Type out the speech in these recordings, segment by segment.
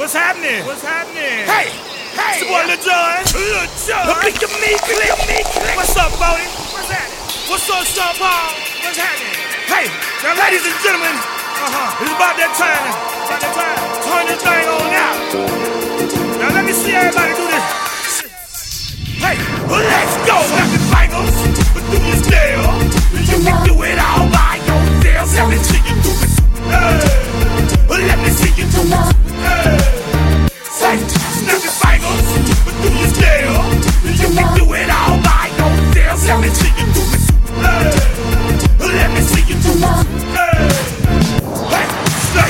What's happening? What's happening? Hey, hey, it's your boy Lil Jon. Lil Jon. Click me, click me, click. What's up, Bodie? What's happening? What's up, Sean Paul? What's happening? Hey, now, ladies and gentlemen, uh-huh, it's about that time. About that time. Turn this thing on out. Now let me see everybody do this. Hey, well, let's go. Snapping fingers, but do you still? You can do it all by yourself. Let me see you do it. Hey, well, let me see you do it. Hey, Do it all by yourself. Let me see you do it. Let me see you do it.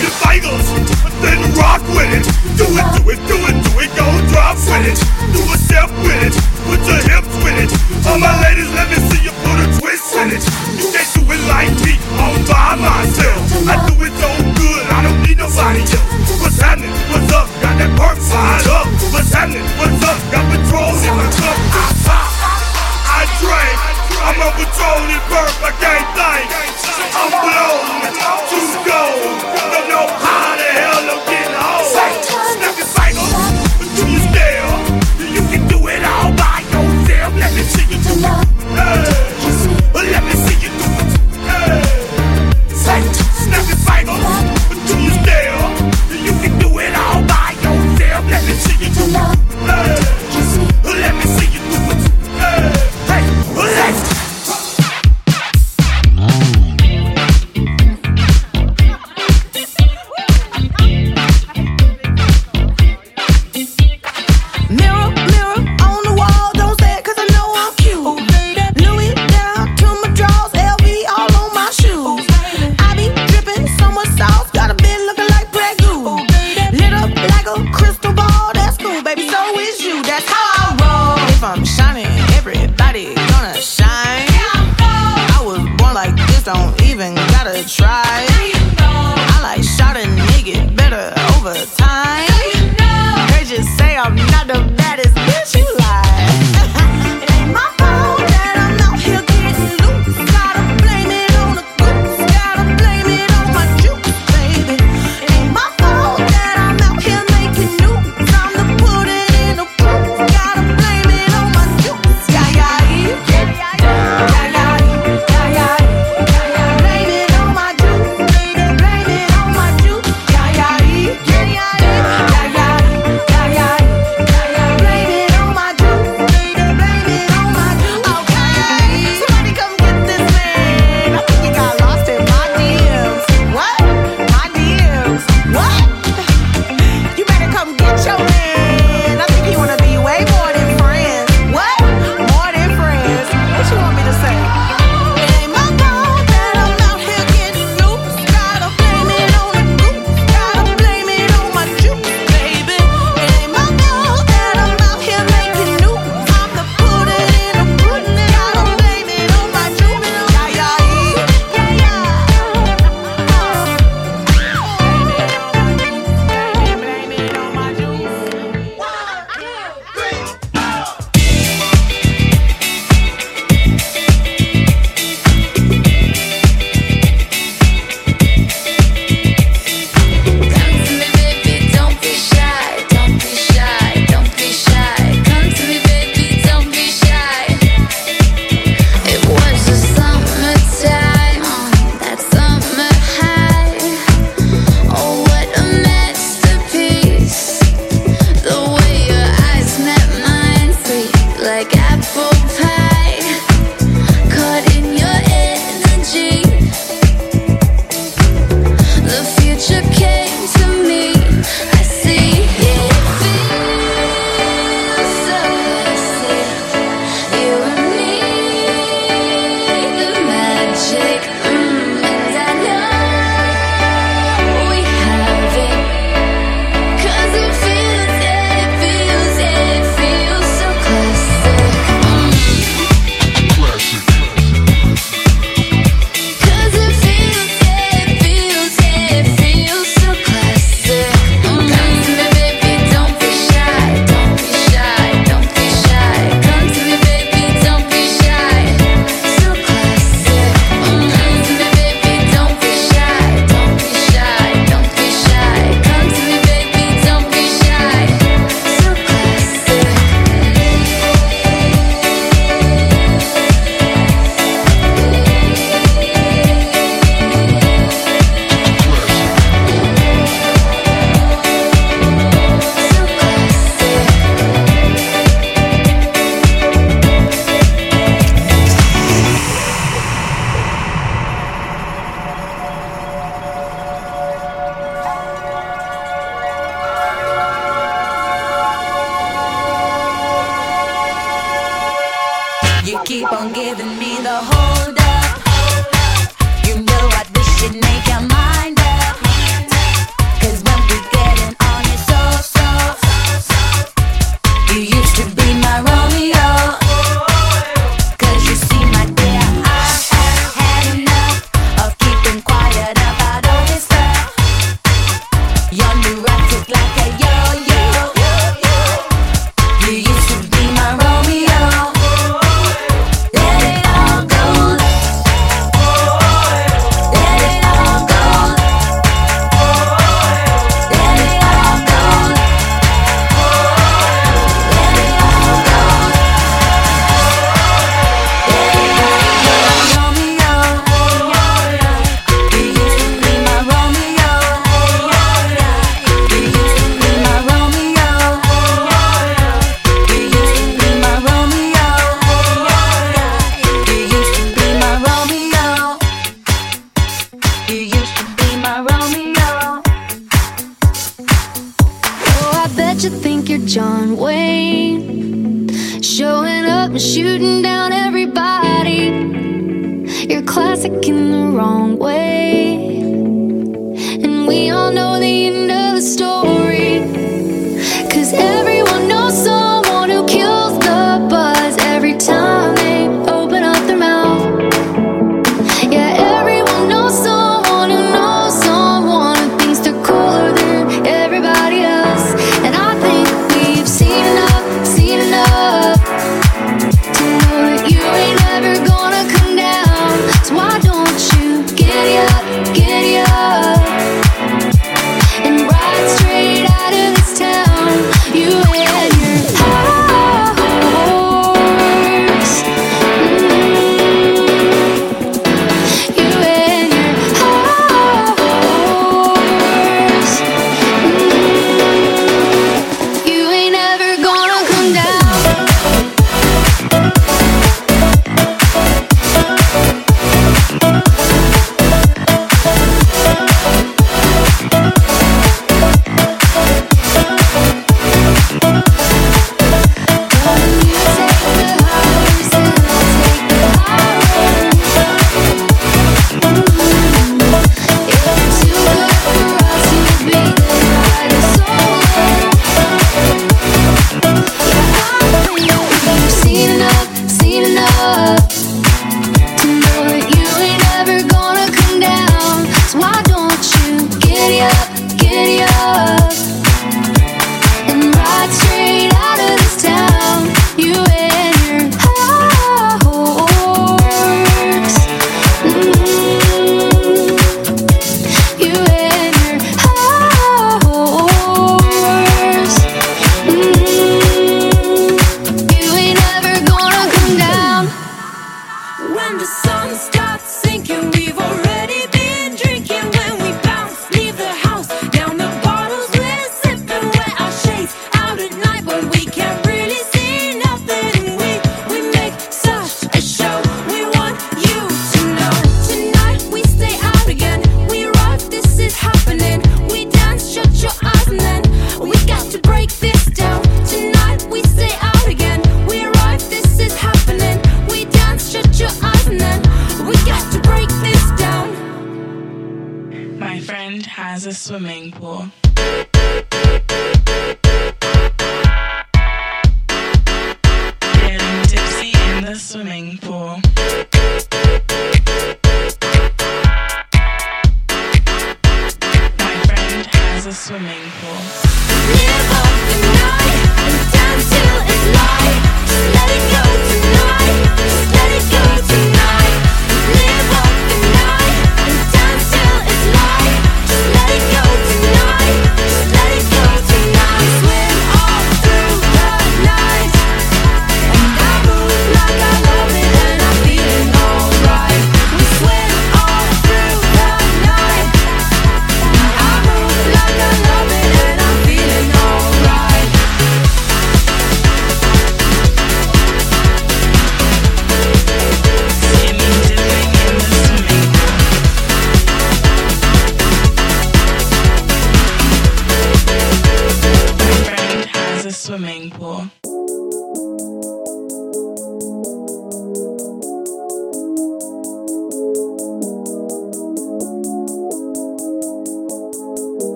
Your then rock with it. Do it, do it, do it, do it. Go drop with it. Do a step with it. Put your hips with it. All my ladies, let me see you twist in it. You can't do it like me. I'm by myself. I do it so good, I don't need nobody else. What's happening? What's up? Got that perk fired up. What's happening? What's up? Got Patron in my cup. I pop. I drink. I'm on Patron in perk. I can't think. I'm blown. Too gold. Don't know how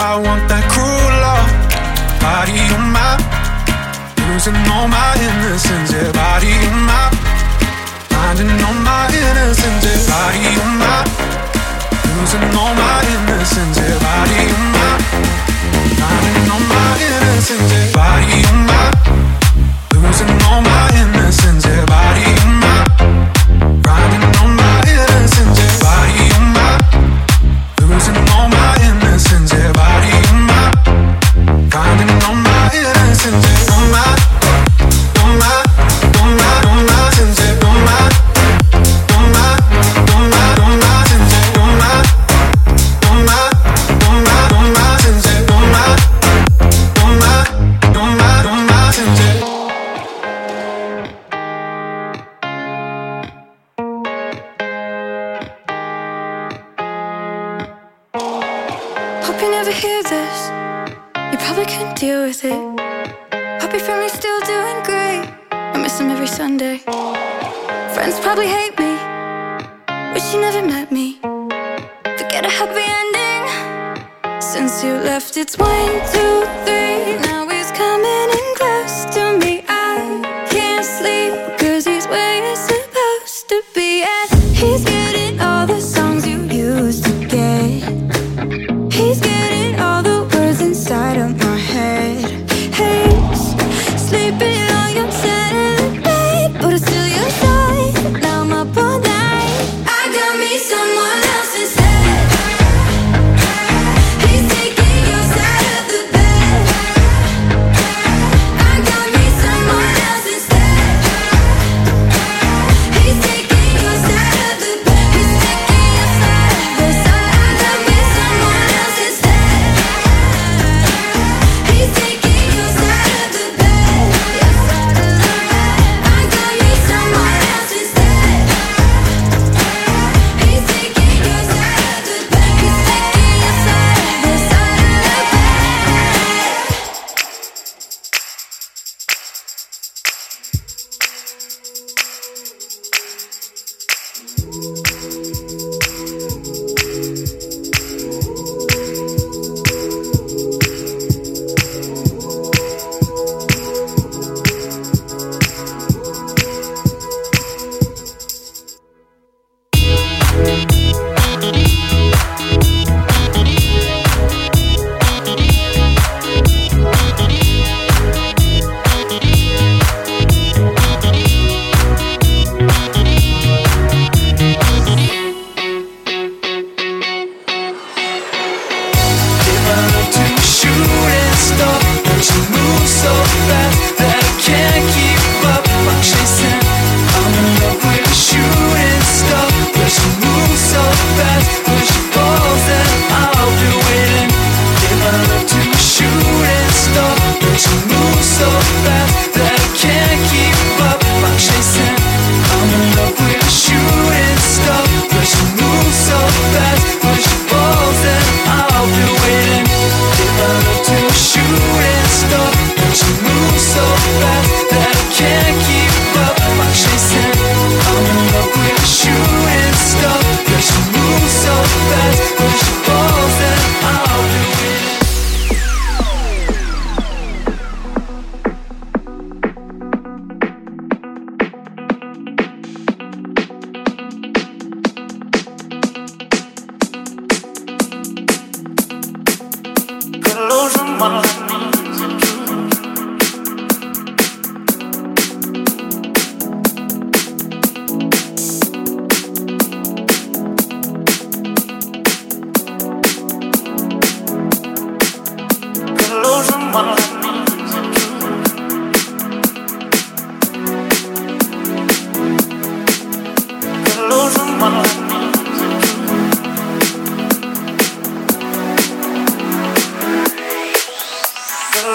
I want that cruel love. Body on my, losing all my innocence. Yeah, body on my, finding all my innocence. Yeah, body on my, losing all my innocence. Yeah, body on my, finding all my innocence. Yeah, body on my, losing all my innocence.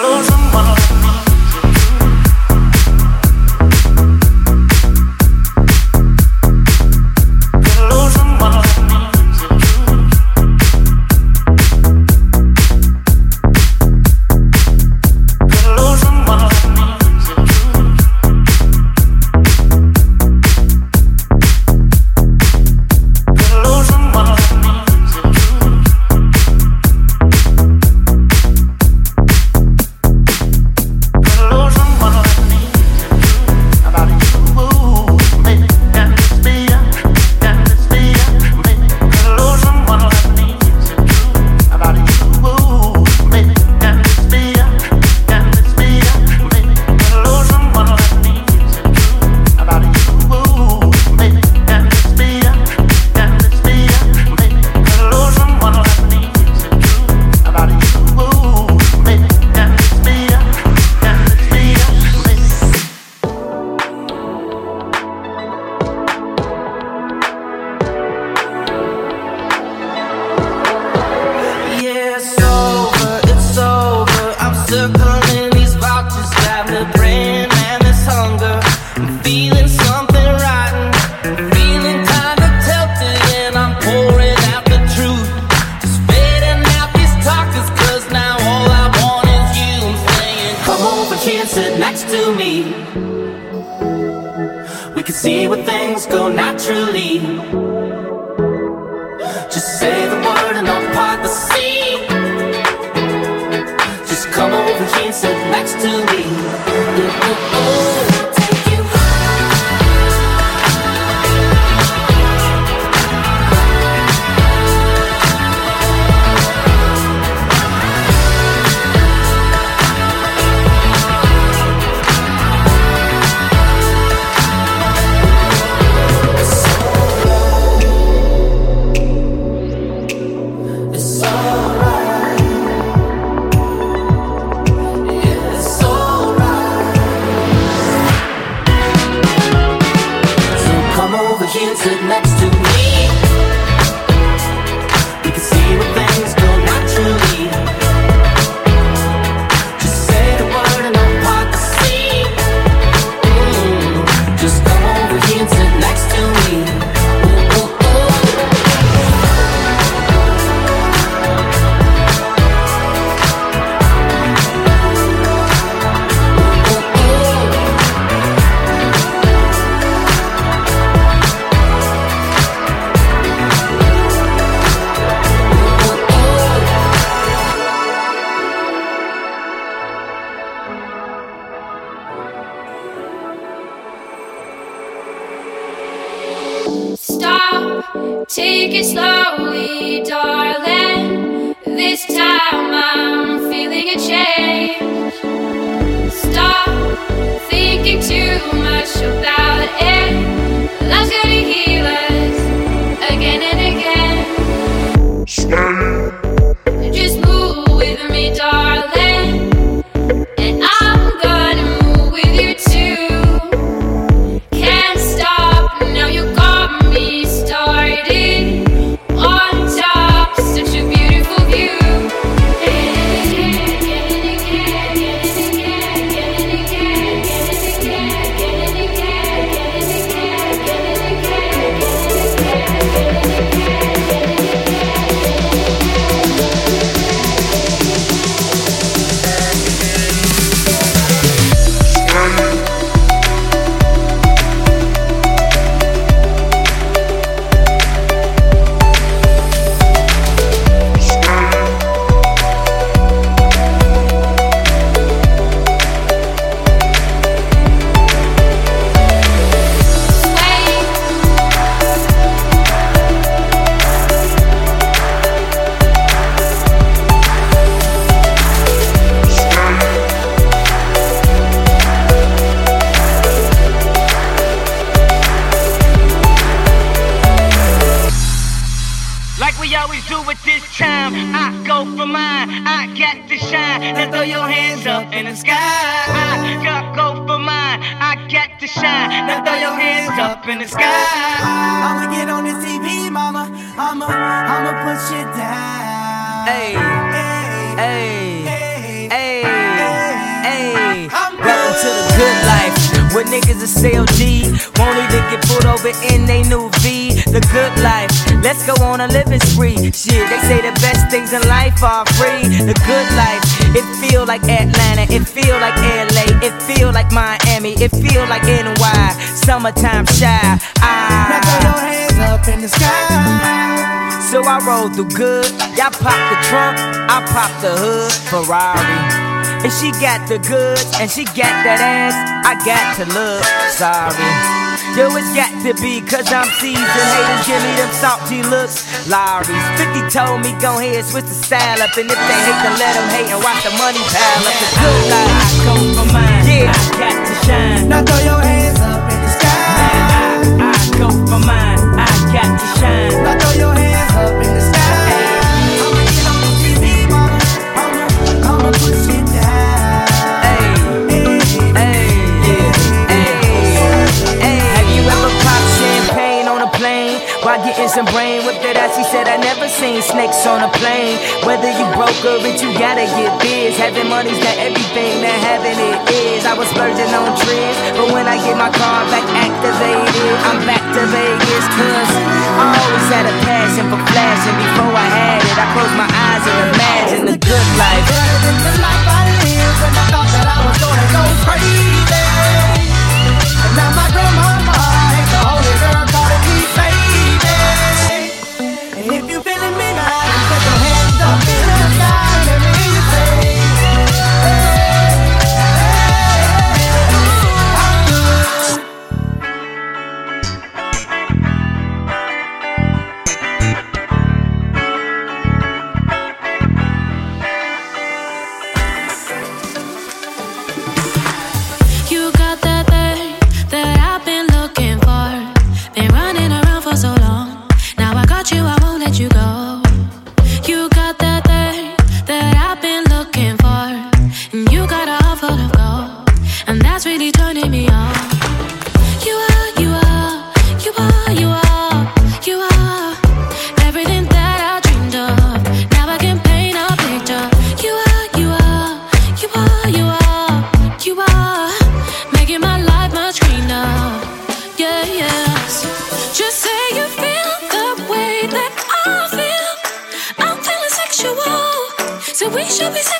lose new V. The good life, let's go on a living spree. Shit, they say the best things in life are free. The good life, it feel like Atlanta, it feel like LA, it feel like Miami, it feel like NY. Summertime Chi. Ah. Now throw your I, hands up in the sky. so I roll through good. Y'all pop the trunk, I pop the hood. Ferrari. And she got the goods, and she got that ass. I got to look sorry. Yo, it's got to be, cause I'm seasoned. Haters give me them salty looks. Lawry's 50 told me go ahead, switch the style up. And if they hate, then let them hate and watch the money pile up. The good life, I go for mine. Yeah, I got to shine. Now throw your hands Some brain whipped that ass, he said I never seen snakes on a plane. Whether you broke or rich, you gotta get biz. Having money's not everything that having it is. I was splurging on trips, but when I get my car back activated, I'm back to Vegas. Cause I always had a Show me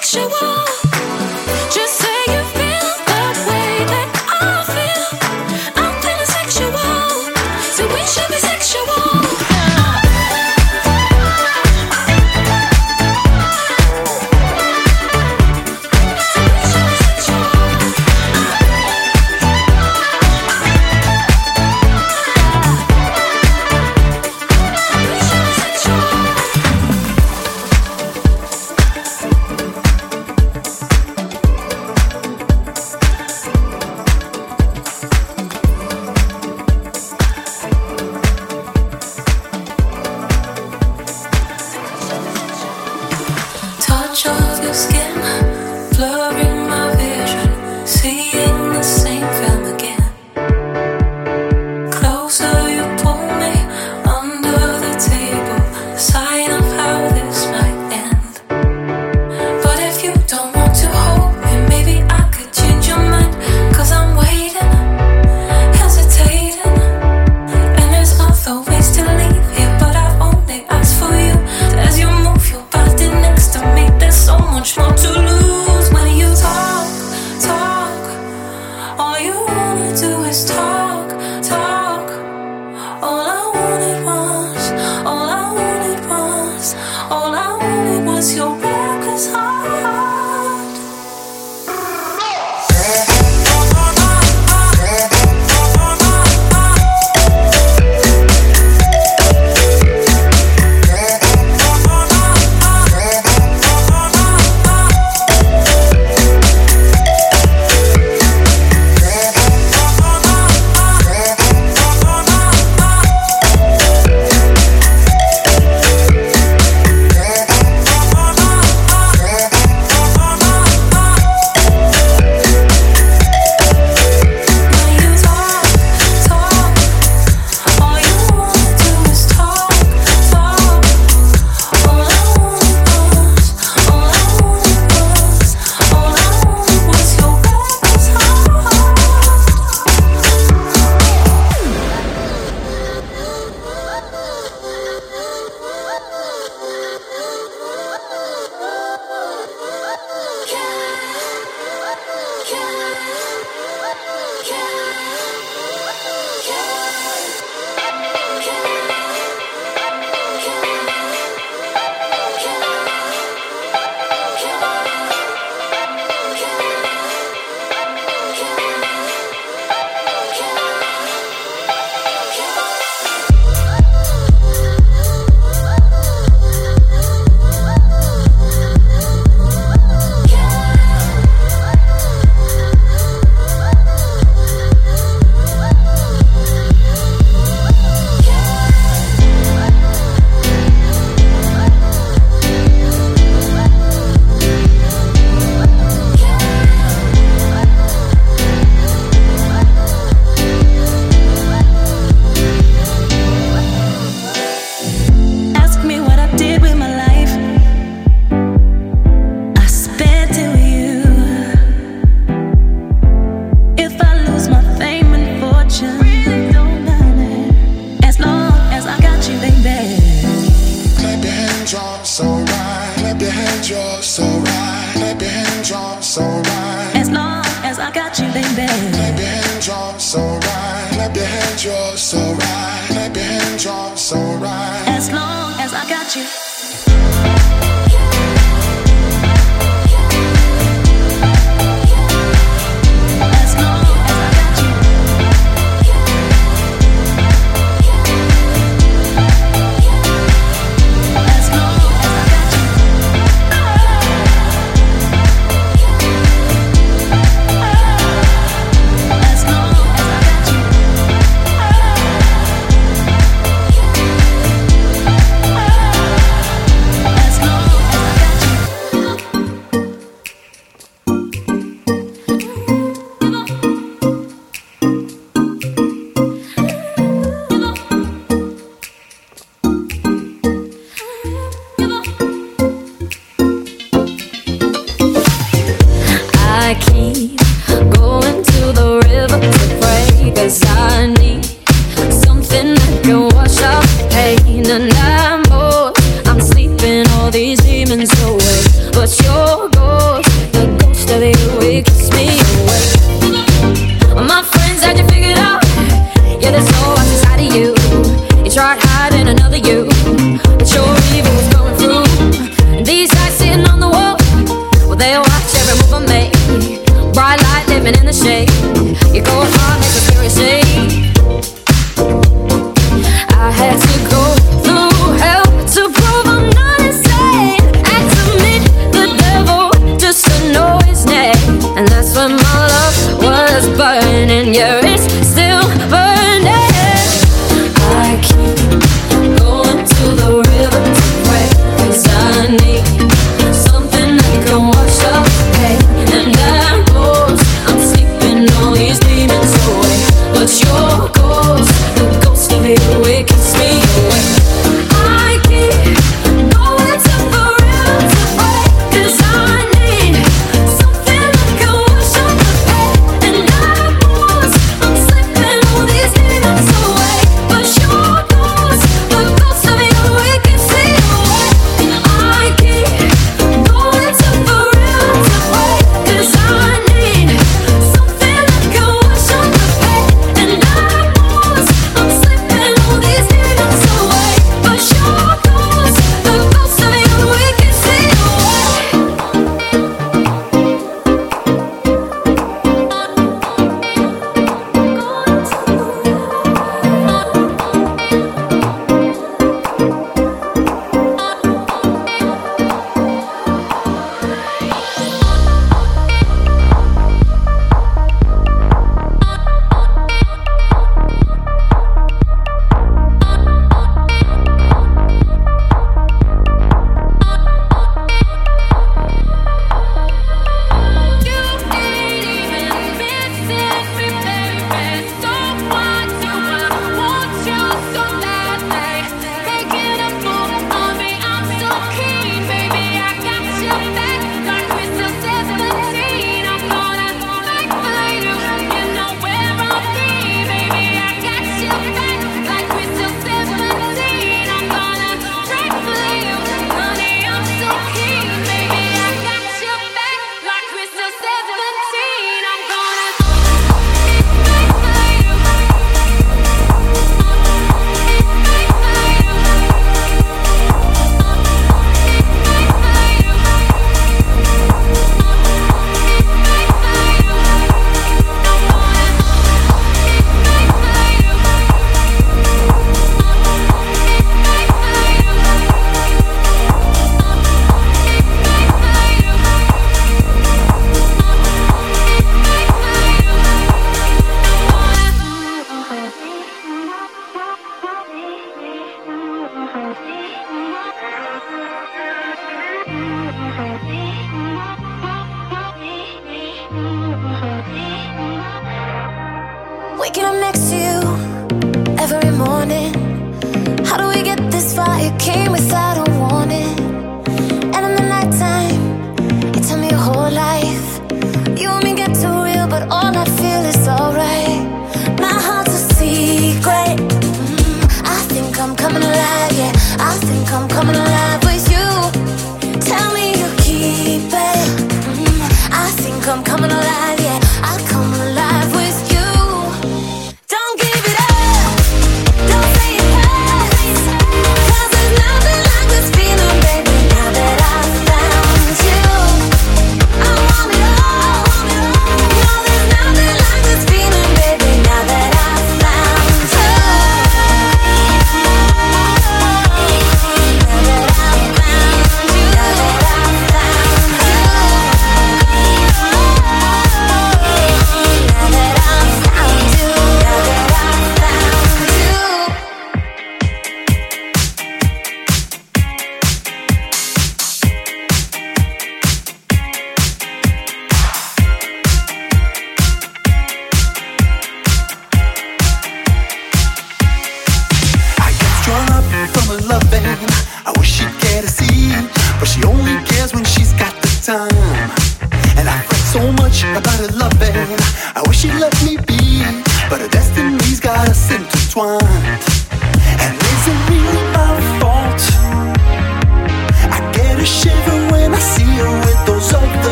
you, baby. Clap your hands, y'all, so right. Clap your hands, y'all, so right. Clap your hands, y'all, so right. As long as I got you.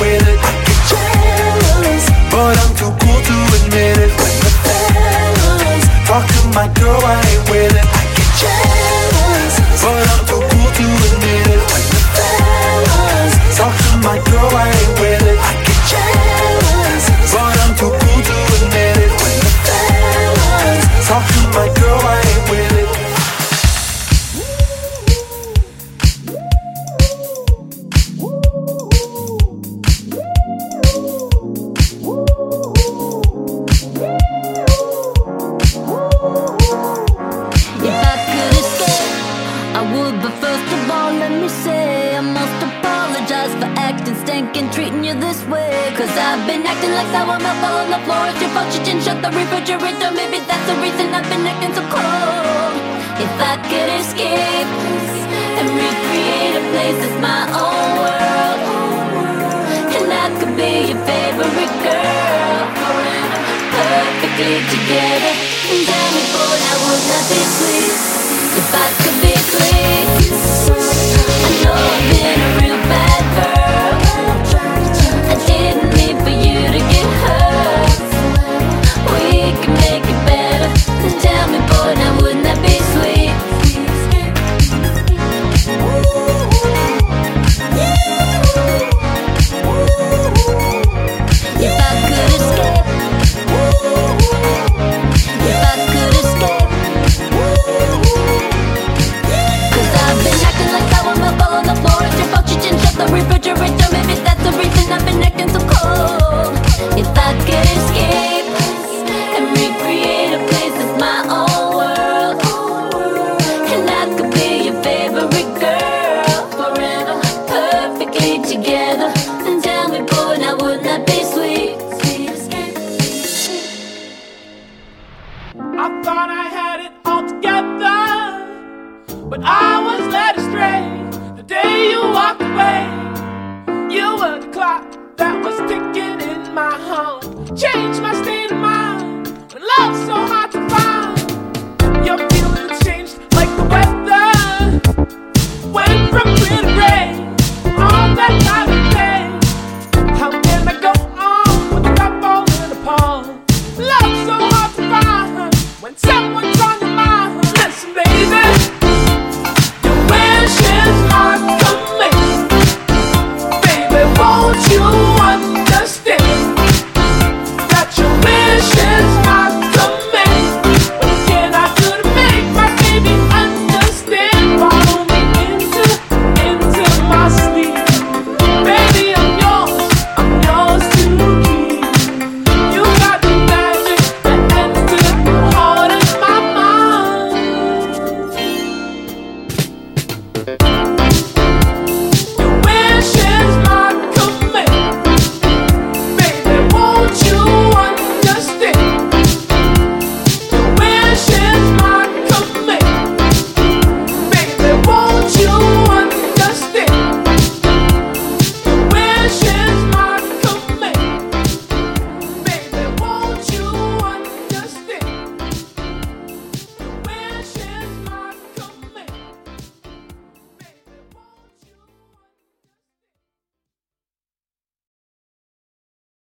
with it. Get jealous, but I'm too cool to admit it. When the talk to my girl, I ain't with it.